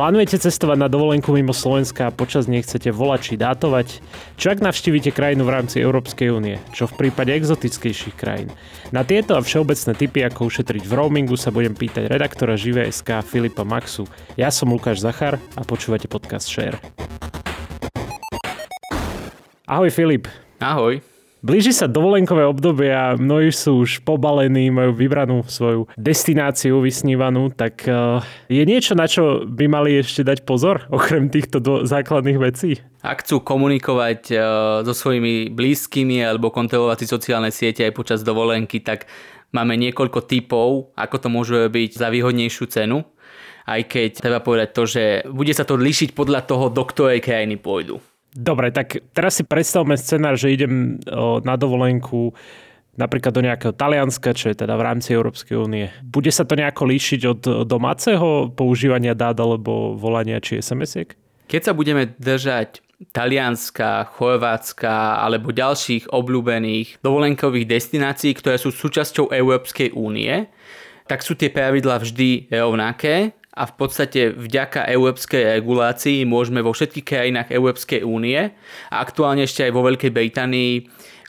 Plánujete cestovať na dovolenku mimo Slovenska a počas nej chcete volať či dátovať? Čo ak navštívite krajinu v rámci Európskej únie? Čo v prípade exotickejších krajín? Na tieto a všeobecné typy, ako ušetriť v roamingu, sa budem pýtať redaktora Žive.sk Filipa Maxu. Ja som Lukáš Zachar a počúvate podcast Share. Ahoj Filip. Ahoj. Blíži sa dovolenkové obdobie a mnohí sú už pobalení, majú vybranú svoju destináciu vysnívanú, tak uh, je niečo, na čo by mali ešte dať pozor, okrem týchto do- základných vecí? Ak chcú komunikovať uh, so svojimi blízkymi alebo kontrolovať si sociálne siete aj počas dovolenky, tak máme niekoľko typov, ako to môže byť za výhodnejšiu cenu. Aj keď treba povedať to, že bude sa to líšiť podľa toho, do ktorej krajiny pôjdu. Dobre, tak teraz si predstavme scenár, že idem na dovolenku napríklad do nejakého Talianska, čo je teda v rámci Európskej únie. Bude sa to nejako líšiť od domáceho používania dát alebo volania či SMS-iek? Keď sa budeme držať Talianska, Chorvátska alebo ďalších obľúbených dovolenkových destinácií, ktoré sú súčasťou Európskej únie, tak sú tie pravidlá vždy rovnaké a v podstate vďaka európskej regulácii môžeme vo všetkých krajinách Európskej únie a aktuálne ešte aj vo Veľkej Británii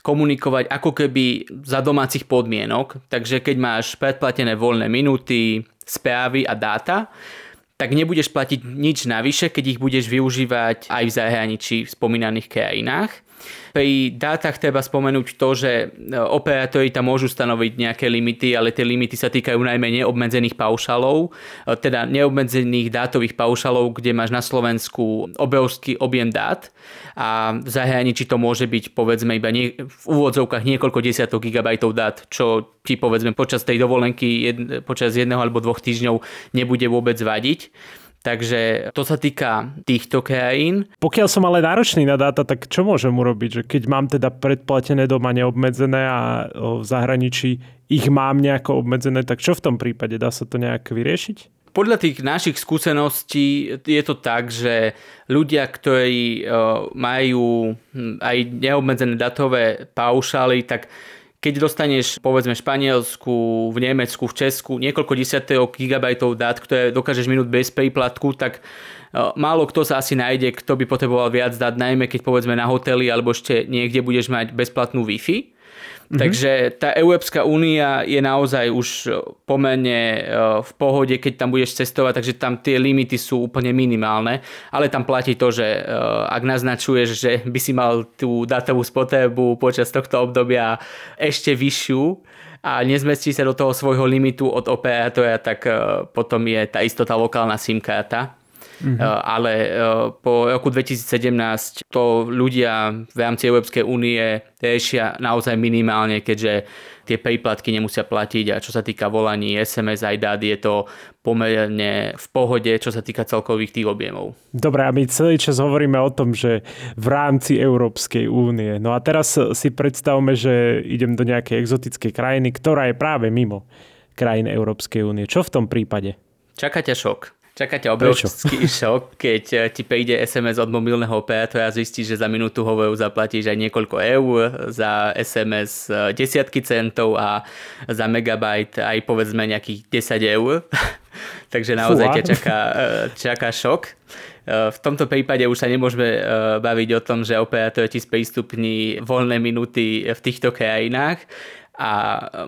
komunikovať ako keby za domácich podmienok. Takže keď máš predplatené voľné minúty, správy a dáta, tak nebudeš platiť nič navyše, keď ich budeš využívať aj v zahraničí v spomínaných krajinách. Pri dátach treba spomenúť to, že e, operátori tam môžu stanoviť nejaké limity, ale tie limity sa týkajú najmä neobmedzených paušalov, e, teda neobmedzených dátových paušalov, kde máš na Slovensku obrovský objem dát a v zahraničí to môže byť povedzme iba nie, v úvodzovkách niekoľko desiatok gigabajtov dát, čo ti povedzme počas tej dovolenky jed, počas jedného alebo dvoch týždňov nebude vôbec vadiť. Takže to sa týka týchto krajín. Pokiaľ som ale náročný na dáta, tak čo môžem urobiť? Že keď mám teda predplatené doma neobmedzené a v zahraničí ich mám nejako obmedzené, tak čo v tom prípade? Dá sa to nejak vyriešiť? Podľa tých našich skúseností je to tak, že ľudia, ktorí majú hm, aj neobmedzené datové paušály, tak keď dostaneš povedzme v Španielsku, v Nemecku, v Česku niekoľko desiatok gigabajtov dát, ktoré dokážeš minúť bez príplatku, tak e, málo kto sa asi nájde, kto by potreboval viac dát, najmä keď povedzme na hoteli alebo ešte niekde budeš mať bezplatnú Wi-Fi. Mm-hmm. Takže tá Európska únia je naozaj už pomerne e, v pohode, keď tam budeš cestovať, takže tam tie limity sú úplne minimálne, ale tam platí to, že e, ak naznačuješ, že by si mal tú datovú spotrebu počas tohto obdobia ešte vyššiu, a nezmestí sa do toho svojho limitu od operátora, tak e, potom je tá istota lokálna SIM karta Mm-hmm. Ale eh, po roku 2017 to ľudia v rámci Európskej únie riešia naozaj minimálne, keďže tie príplatky nemusia platiť a čo sa týka volaní SMS aj dát je to pomerne v pohode, čo sa týka celkových tých objemov. Dobre, a my celý čas hovoríme o tom, že v rámci Európskej únie. No a teraz si predstavme, že idem do nejakej exotickej krajiny, ktorá je práve mimo krajín Európskej únie. Čo v tom prípade? Čaká ťa šok. Čaká ťa obrovský šok, keď eh, ti príde SMS od mobilného operátora a zistíš, že za minútu hovoru zaplatíš aj niekoľko eur, za SMS eh, desiatky centov a za megabajt aj povedzme nejakých 10 eur. Takže naozaj ťa čaká, eh, čaká šok. V tomto prípade už sa nemôžeme baviť o tom, že operátor ti sprístupní voľné minúty v týchto krajinách a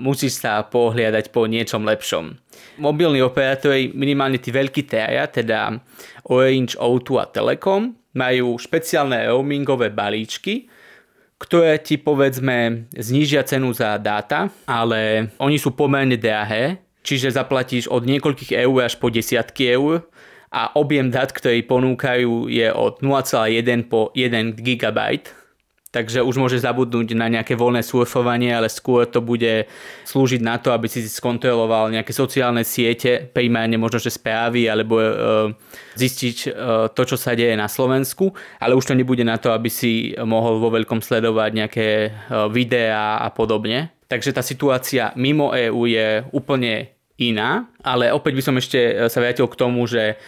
musíš sa pohliadať po niečom lepšom. Mobilní operátori, minimálne tí veľkí TIA, teda Orange, O2 a Telekom, majú špeciálne roamingové balíčky, ktoré ti povedzme znížia cenu za dáta, ale oni sú pomerne drahé, čiže zaplatíš od niekoľkých eur až po desiatky eur a objem dát, ktorý ponúkajú je od 0,1 po 1 GB takže už môže zabudnúť na nejaké voľné surfovanie, ale skôr to bude slúžiť na to, aby si skontroloval nejaké sociálne siete, primárne možno, že správy, alebo e, zistiť e, to, čo sa deje na Slovensku, ale už to nebude na to, aby si mohol vo veľkom sledovať nejaké e, videá a podobne. Takže tá situácia mimo EÚ je úplne iná, ale opäť by som ešte e, sa vrátil k tomu, že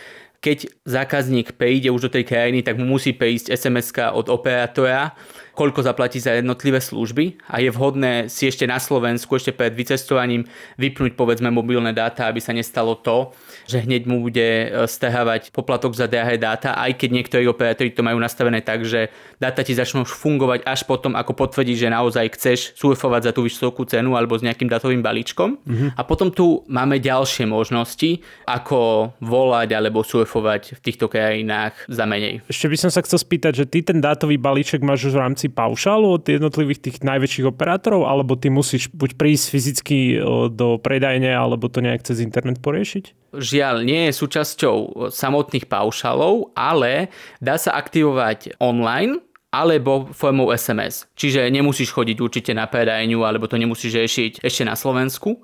keď zákazník prejde už do tej krajiny, tak mu musí prejsť sms od operátora, koľko zaplatí za jednotlivé služby a je vhodné si ešte na Slovensku ešte pred vycestovaním vypnúť povedzme mobilné dáta, aby sa nestalo to, že hneď mu bude e, stahávať poplatok za drahé dáta, aj keď niektorí operátori to majú nastavené tak, že dáta ti začnú fungovať až potom, ako potvrdí, že naozaj chceš surfovať za tú vysokú cenu alebo s nejakým datovým balíčkom. Mm-hmm. A potom tu máme ďalšie možnosti, ako volať alebo surfovať v týchto krajinách za menej. Ešte by som sa chcel spýtať, že ty ten dátový balíček máš už v rámci paušálu od jednotlivých tých najväčších operátorov, alebo ty musíš buď prísť fyzicky do predajne, alebo to nejak cez internet poriešiť? Žiaľ, nie je súčasťou samotných paušalov, ale dá sa aktivovať online alebo formou SMS. Čiže nemusíš chodiť určite na predajňu, alebo to nemusíš riešiť ešte na Slovensku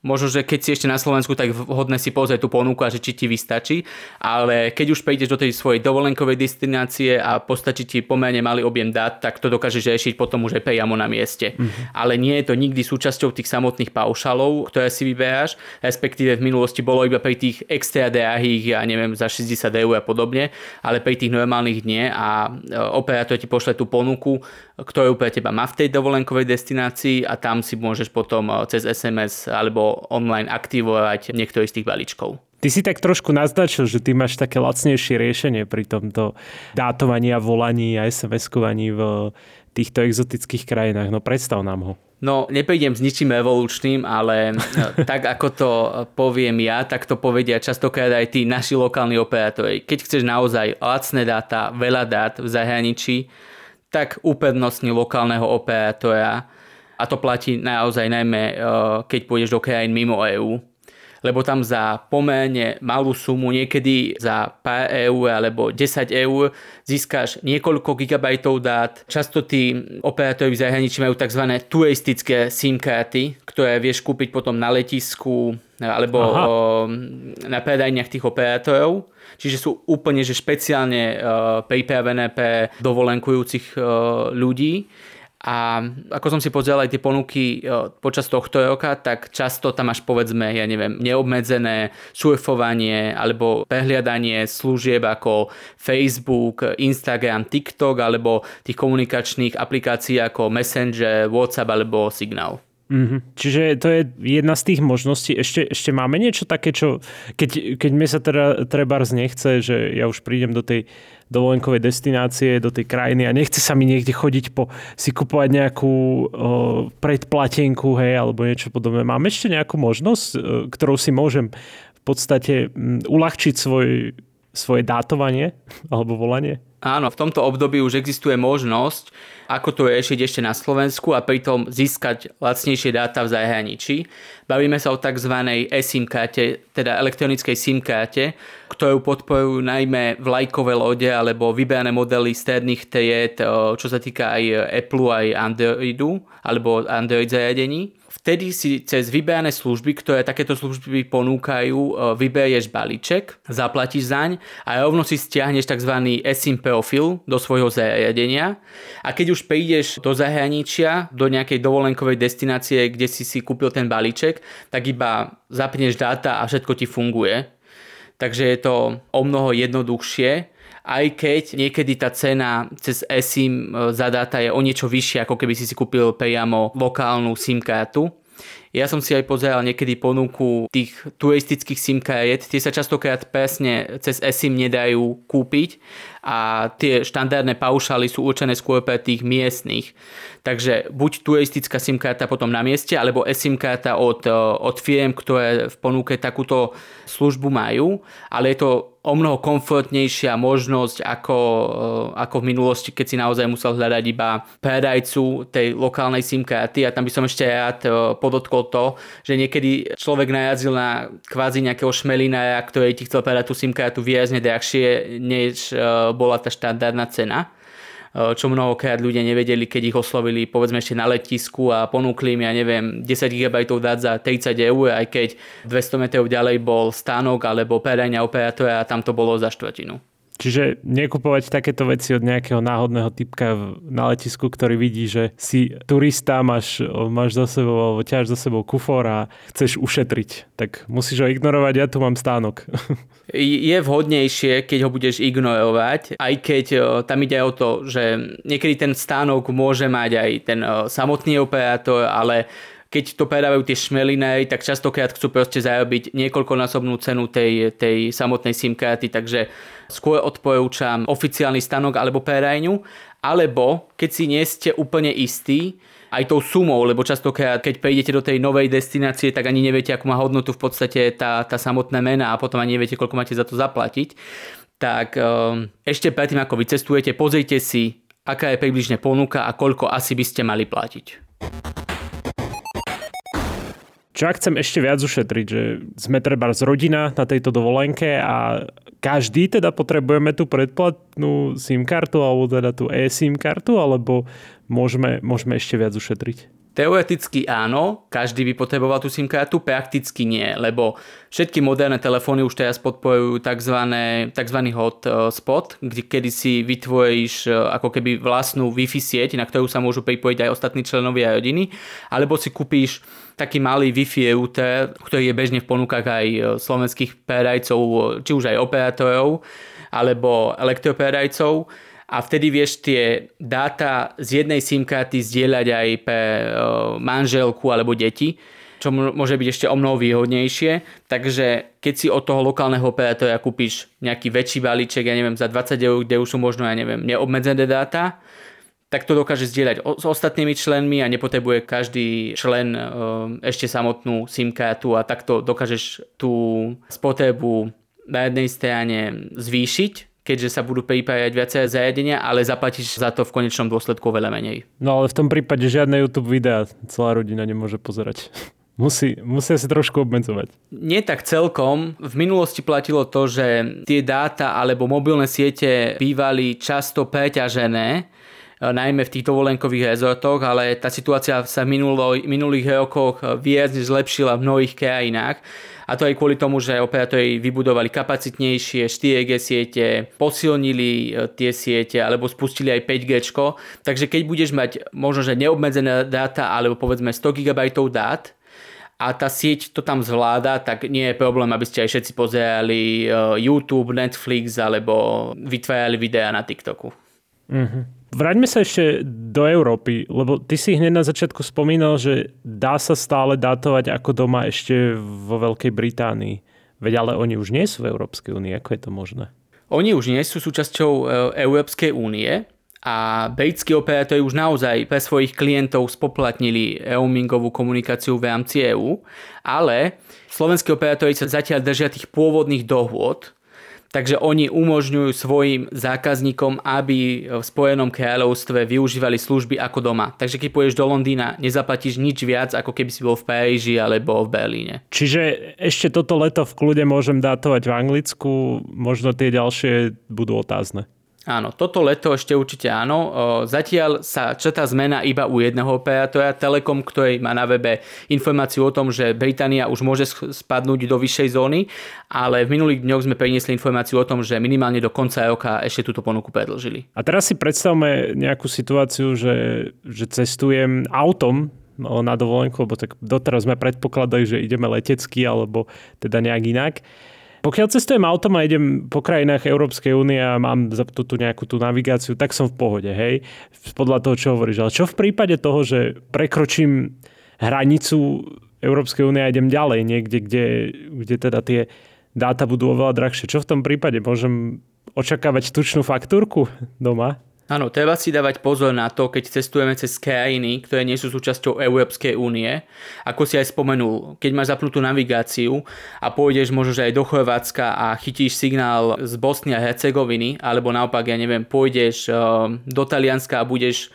možno, že keď si ešte na Slovensku, tak vhodné si pozrieť tú ponuku a že či ti vystačí, ale keď už prejdeš do tej svojej dovolenkovej destinácie a postačí ti pomerne malý objem dát, tak to dokážeš riešiť potom už aj priamo na mieste. Mm-hmm. Ale nie je to nikdy súčasťou tých samotných paušalov, ktoré si vyberáš, respektíve v minulosti bolo iba pri tých extra drahých, ja neviem, za 60 eur a podobne, ale pri tých normálnych nie a e, operátor ti pošle tú ponuku, ktorú pre teba má v tej dovolenkovej destinácii a tam si môžeš potom e, cez SMS alebo online aktivovať niektorý z tých balíčkov. Ty si tak trošku naznačil, že ty máš také lacnejšie riešenie pri tomto dátovaní a volaní a SMS-kovaní v týchto exotických krajinách. No predstav nám ho. No, neprejdem s ničím evolučným, ale tak ako to poviem ja, tak to povedia častokrát aj tí naši lokálni operátori. Keď chceš naozaj lacné dáta, veľa dát v zahraničí, tak uprednostni lokálneho operátora a to platí naozaj najmä, eh, keď pôjdeš do krajín mimo EÚ, lebo tam za pomerne malú sumu, niekedy za pár eur alebo 10 eur získaš niekoľko gigabajtov dát. Často tí operátori v zahraničí majú tzv. turistické SIM karty, ktoré vieš kúpiť potom na letisku alebo Aha. na predajniach tých operátorov. Čiže sú úplne že špeciálne uh, pripravené pre dovolenkujúcich uh, ľudí. A ako som si pozrel aj tie ponuky počas tohto roka, tak často tam máš povedzme, ja neviem, neobmedzené surfovanie alebo prehliadanie služieb ako Facebook, Instagram, TikTok alebo tých komunikačných aplikácií ako Messenger, WhatsApp alebo Signal. Mm-hmm. Čiže to je jedna z tých možností. Ešte, ešte máme niečo také, čo keď, keď mi sa teda trebárs nechce, že ja už prídem do tej dovolenkovej destinácie, do tej krajiny a nechce sa mi niekde chodiť po si kupovať nejakú o, predplatenku, hej, alebo niečo podobné. Mám ešte nejakú možnosť, o, ktorou si môžem v podstate m, uľahčiť svoj, svoje dátovanie alebo volanie? Áno, v tomto období už existuje možnosť, ako to riešiť ešte na Slovensku a pritom získať lacnejšie dáta v zahraničí. Bavíme sa o tzv. eSIM karte, teda elektronickej SIM karte, ktorú podporujú najmä vlajkové lode alebo vybrané modely stredných tried, čo sa týka aj Apple aj Androidu alebo Android zariadení vtedy si cez vybrané služby, ktoré takéto služby ponúkajú, e, vyberieš balíček, zaplatíš zaň a rovno si stiahneš tzv. eSIM profil do svojho zariadenia a keď už prídeš do zahraničia, do nejakej dovolenkovej destinácie, kde si si kúpil ten balíček, tak iba zapneš dáta a všetko ti funguje. Takže je to o mnoho jednoduchšie aj keď niekedy tá cena cez eSIM e, za dáta je o niečo vyššia, ako keby si si kúpil priamo lokálnu SIM kartu. Ja som si aj pozeral niekedy ponuku tých turistických SIM kariet, tie sa častokrát presne cez eSIM nedajú kúpiť a tie štandardné paušály sú určené skôr pre tých miestnych. Takže buď turistická SIM karta potom na mieste, alebo eSIM karta od, e, od firm, ktoré v ponuke takúto službu majú, ale je to o mnoho komfortnejšia možnosť ako, eh, ako v minulosti, keď si naozaj musel hľadať iba predajcu tej lokálnej SIM karty. A tam by som ešte rád eh, podotkol to, že niekedy človek najazdil na kvázi nejakého šmelina, ktorý ti chcel predať tú SIM kartu výrazne drahšie, než eh, bola tá štandardná cena čo mnohokrát ľudia nevedeli, keď ich oslovili povedzme ešte na letisku a ponúkli mi, ja neviem, 10 GB dať za 30 eur, aj keď 200 metrov ďalej bol stánok alebo predajňa operátora a tam to bolo za štvrtinu. Čiže nekupovať takéto veci od nejakého náhodného typka na letisku, ktorý vidí, že si turista, máš, máš za sebou, alebo ťaž za sebou kufor a chceš ušetriť. Tak musíš ho ignorovať, ja tu mám stánok. Je vhodnejšie, keď ho budeš ignorovať, aj keď tam ide o to, že niekedy ten stánok môže mať aj ten samotný operátor, ale keď to predávajú tie šmelinej, tak častokrát chcú proste zarobiť niekoľkonásobnú cenu tej, tej samotnej SIM karty, takže skôr odporúčam oficiálny stanok alebo predajňu, alebo keď si nie ste úplne istí, aj tou sumou, lebo častokrát, keď prejdete do tej novej destinácie, tak ani neviete, akú má hodnotu v podstate tá, tá samotná mena a potom ani neviete, koľko máte za to zaplatiť. Tak um, ešte predtým, ako vycestujete, pozrite si, aká je približne ponuka a koľko asi by ste mali platiť. Čo ak chcem ešte viac ušetriť, že sme treba z rodina na tejto dovolenke a každý teda potrebujeme tú predplatnú SIM kartu alebo teda tú eSIM kartu, alebo môžeme, môžeme ešte viac ušetriť? Teoreticky áno, každý by potreboval tú SIM kartu, prakticky nie, lebo všetky moderné telefóny už teraz podporujú tzv. tzv. hotspot, kde, kedy si vytvoríš e, ako keby vlastnú Wi-Fi sieť, na ktorú sa môžu pripojiť aj ostatní členovia rodiny, alebo si kúpíš taký malý Wi-Fi router, ktorý je bežne v ponukách aj e, slovenských predajcov, či už aj operátorov, alebo elektropredajcov a vtedy vieš tie dáta z jednej SIM karty zdieľať aj pre manželku alebo deti, čo môže byť ešte o mnoho výhodnejšie. Takže keď si od toho lokálneho operátora kúpiš nejaký väčší balíček, ja neviem, za 20 eur, kde už sú možno, ja neviem, neobmedzené dáta, tak to dokáže zdieľať s ostatnými členmi a nepotrebuje každý člen ešte samotnú SIM kartu a takto dokážeš tú spotrebu na jednej strane zvýšiť keďže sa budú pripájať viacej zariadenia, ale zaplatíš za to v konečnom dôsledku veľa menej. No ale v tom prípade žiadne YouTube videá celá rodina nemôže pozerať. Musí, musia si trošku obmedzovať. Nie tak celkom. V minulosti platilo to, že tie dáta alebo mobilné siete bývali často preťažené, najmä v tých dovolenkových rezortoch, ale tá situácia sa v minulých rokoch výrazne zlepšila v mnohých krajinách a to aj kvôli tomu, že operátori vybudovali kapacitnejšie 4G siete, posilnili e, tie siete alebo spustili aj 5G. Takže keď budeš mať možno, že neobmedzené dáta alebo povedzme 100 GB dát, a tá sieť to tam zvláda, tak nie je problém, aby ste aj všetci pozerali YouTube, Netflix alebo vytvárali videá na TikToku. Mm-hmm. Vráťme sa ešte do Európy, lebo ty si hneď na začiatku spomínal, že dá sa stále dátovať ako doma ešte vo Veľkej Británii. Veď ale oni už nie sú v Európskej únii. Ako je to možné? Oni už nie sú súčasťou e, Európskej únie a britskí operátori už naozaj pre svojich klientov spoplatnili roamingovú komunikáciu v rámci EÚ, ale slovenskí operátori sa zatiaľ držia tých pôvodných dohôd, Takže oni umožňujú svojim zákazníkom, aby v Spojenom kráľovstve využívali služby ako doma. Takže keď pôjdeš do Londýna, nezaplatíš nič viac, ako keby si bol v Paríži alebo v Berlíne. Čiže ešte toto leto v kľude môžem dátovať v Anglicku, možno tie ďalšie budú otázne. Áno, toto leto ešte určite áno. Zatiaľ sa četá zmena iba u jedného operátora, Telekom, ktorý má na webe informáciu o tom, že Británia už môže spadnúť do vyššej zóny, ale v minulých dňoch sme priniesli informáciu o tom, že minimálne do konca roka ešte túto ponuku predlžili. A teraz si predstavme nejakú situáciu, že, že cestujem autom na dovolenku, lebo tak doteraz sme predpokladali, že ideme letecky alebo teda nejak inak. Pokiaľ cestujem autom a idem po krajinách Európskej únie a mám zapnutú tú nejakú tú navigáciu, tak som v pohode, hej, podľa toho, čo hovoríš. Ale čo v prípade toho, že prekročím hranicu Európskej únie a idem ďalej niekde, kde, kde teda tie dáta budú oveľa drahšie. Čo v tom prípade? Môžem očakávať tučnú faktúrku doma? Áno, treba si dávať pozor na to, keď cestujeme cez krajiny, ktoré nie sú súčasťou Európskej únie. Ako si aj spomenul, keď máš zapnutú navigáciu a pôjdeš možno aj do Chorvátska a chytíš signál z Bosny a Hercegoviny, alebo naopak, ja neviem, pôjdeš eh, do Talianska a budeš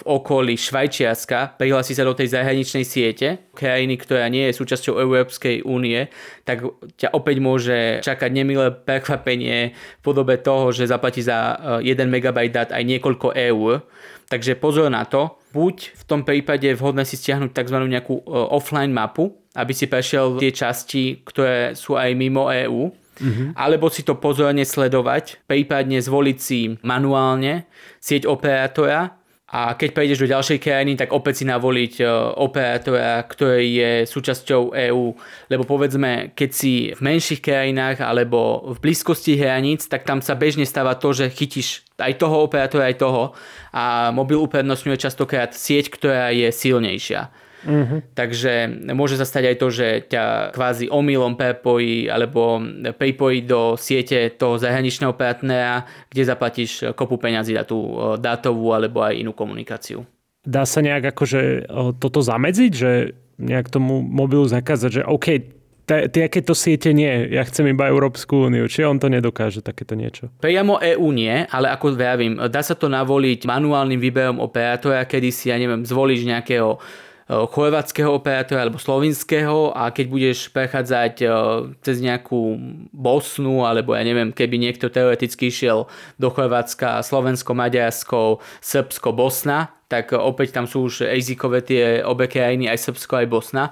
v okolí Švajčiarska prihlási sa do tej zahraničnej siete, krajiny, ktorá nie je súčasťou Európskej únie, tak ťa opäť môže čakať nemilé prekvapenie v podobe toho, že zaplatí za 1 eh, MB dát aj niekoľko eur. Takže pozor na to. Buď v tom prípade je vhodné si stiahnuť tzv. nejakú eh, offline mapu, aby si prešiel tie časti, ktoré sú aj mimo EÚ uh-huh. alebo si to pozorne sledovať, prípadne zvoliť si manuálne sieť operátora a keď prejdeš do ďalšej krajiny, tak opäť si navoliť e, operátora, ktorý je súčasťou EÚ. Lebo povedzme, keď si v menších krajinách alebo v blízkosti hraníc, tak tam sa bežne stáva to, že chytíš aj toho operátora, aj toho a mobil uprednostňuje častokrát sieť, ktorá je silnejšia. Uh-huh. Takže môže sa stať aj to, že ťa kvázi omylom prepojí alebo pripojí do siete toho zahraničného partnera, kde zaplatíš kopu peňazí na tú dátovú alebo aj inú komunikáciu. Dá sa nejak akože toto zamedziť, že nejak tomu mobilu zakázať, že OK, takéto siete nie, ja chcem iba Európsku úniu. Či on to nedokáže, takéto niečo? Priamo EÚ nie, ale ako vravím, dá sa to navoliť manuálnym výberom operátora, kedy si, ja neviem, zvolíš nejakého chorvátskeho operátora alebo slovinského a keď budeš prechádzať cez nejakú Bosnu alebo ja neviem, keby niekto teoreticky išiel do Chorvátska, Slovensko, Maďarsko, Srbsko, Bosna, tak opäť tam sú už jazykové tie obe krajiny, aj Srbsko, aj Bosna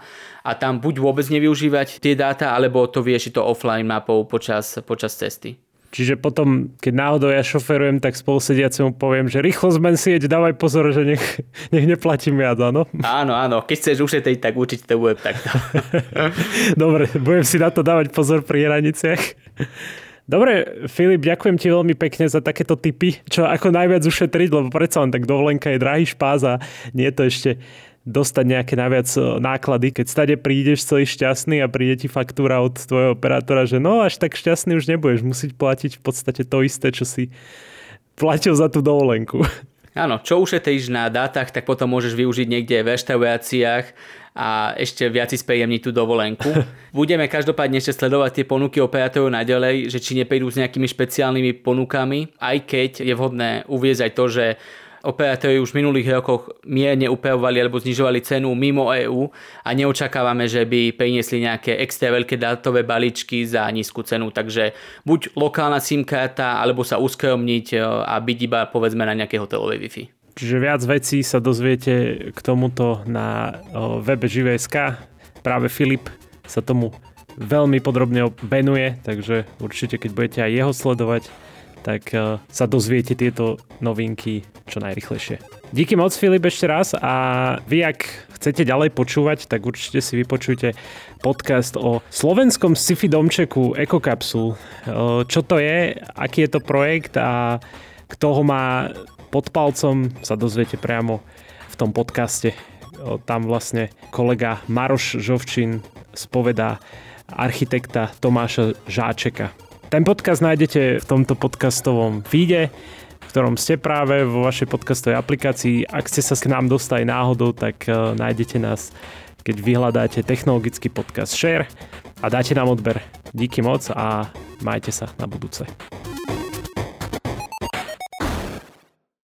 a tam buď vôbec nevyužívať tie dáta, alebo to vieš to offline mapou počas, počas cesty. Čiže potom, keď náhodou ja šoferujem, tak spolusedíacemu poviem, že rýchlo zmen sieť, dávaj pozor, že nech, nech neplatím viac, áno? Áno, áno. Keď chceš ušetriť, tak určite to bude takto. Dobre, budem si na to dávať pozor pri hraniciach. Dobre, Filip, ďakujem ti veľmi pekne za takéto tipy, čo ako najviac ušetriť, lebo predsa len tak dovolenka je drahý špás a nie je to ešte dostať nejaké naviac e, náklady, keď stade prídeš celý šťastný a príde ti faktúra od tvojho operátora, že no až tak šťastný už nebudeš musieť platiť v podstate to isté, čo si platil za tú dovolenku. Áno, čo ušetríš na dátach, tak potom môžeš využiť niekde v reštauráciách a ešte viac si spríjemniť tú dovolenku. Budeme každopádne ešte sledovať tie ponuky operátorov naďalej, že či neprídu s nejakými špeciálnymi ponukami, aj keď je vhodné uviezť aj to, že Operátori už v minulých rokoch mierne upravovali alebo znižovali cenu mimo EÚ a neočakávame, že by priniesli nejaké extra veľké dátové balíčky za nízku cenu. Takže buď lokálna SIM karta, alebo sa uskromniť e, a byť iba povedzme na nejaké hotelovej Wi-Fi. Čiže viac vecí sa dozviete k tomuto na webe Živé.sk. Práve Filip sa tomu veľmi podrobne venuje, takže určite keď budete aj jeho sledovať, tak uh, sa dozviete tieto novinky čo najrychlejšie. Díky moc Filip ešte raz a vy ak chcete ďalej počúvať, tak určite si vypočujte podcast o slovenskom sci-fi domčeku Ecocapsule. Uh, čo to je, aký je to projekt a kto ho má pod palcom sa dozviete priamo v tom podcaste. Uh, tam vlastne kolega Maroš Žovčin spovedá architekta Tomáša Žáčeka. Ten podcast nájdete v tomto podcastovom feede, v ktorom ste práve vo vašej podcastovej aplikácii. Ak ste sa k nám dostali náhodou, tak uh, nájdete nás, keď vyhľadáte technologický podcast Share a dáte nám odber. Díky moc a majte sa na budúce.